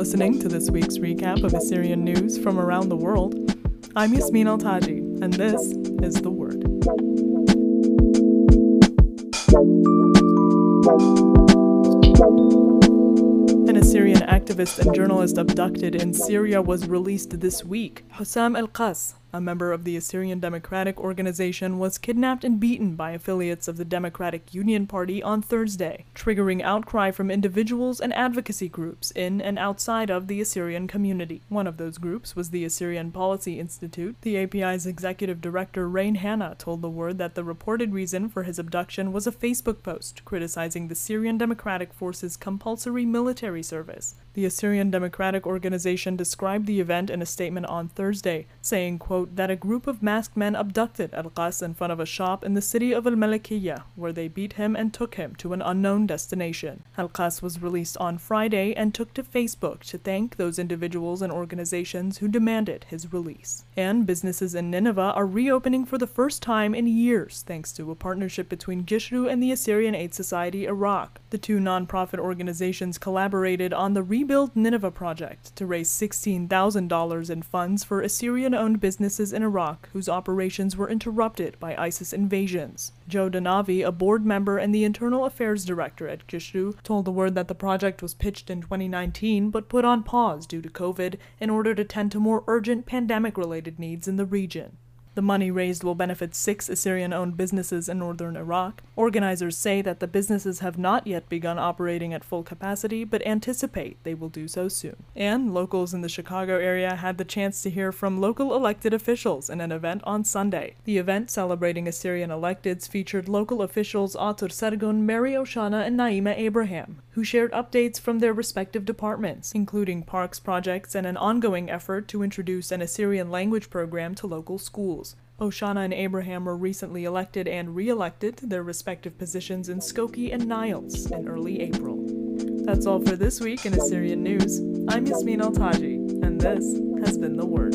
listening to this week's recap of Assyrian news from around the world. I'm Yasmin Al Taji, and this is The Word. An Assyrian activist and journalist abducted in Syria was released this week. Hussam El Qas, a member of the Assyrian Democratic Organization, was kidnapped and beaten by affiliates of the Democratic Union Party on Thursday, triggering outcry from individuals and advocacy groups in and outside of the Assyrian community. One of those groups was the Assyrian Policy Institute. The API's executive director, Reine Hanna, told the Word that the reported reason for his abduction was a Facebook post criticizing the Syrian Democratic Forces compulsory military service. The Assyrian Democratic Organization described the event in a statement on Thursday, saying, quote, that a group of masked men abducted Al Qas in front of a shop in the city of Al Malakiyah, where they beat him and took him to an unknown destination. Al Qas was released on Friday and took to Facebook to thank those individuals and organizations who demanded his release. And businesses in Nineveh are reopening for the first time in years thanks to a partnership between Gishru and the Assyrian Aid Society Iraq. The two nonprofit organizations collaborated on the Rebuild Nineveh project to raise $16,000 in funds for Assyrian owned businesses in Iraq whose operations were interrupted by ISIS invasions. Joe Donavi, a board member and the Internal Affairs Director at Gishru, told the Word that the project was pitched in 2019 but put on pause due to COVID in order to tend to more urgent pandemic related needs in the region. The money raised will benefit six Assyrian owned businesses in northern Iraq. Organizers say that the businesses have not yet begun operating at full capacity, but anticipate they will do so soon. And locals in the Chicago area had the chance to hear from local elected officials in an event on Sunday. The event celebrating Assyrian electeds featured local officials Atour Sargon, Mary Oshana, and Naima Abraham, who shared updates from their respective departments, including parks projects and an ongoing effort to introduce an Assyrian language program to local schools. Oshana and Abraham were recently elected and re elected to their respective positions in Skokie and Niles in early April. That's all for this week in Assyrian News. I'm Yasmin Al Taji, and this has been The Word.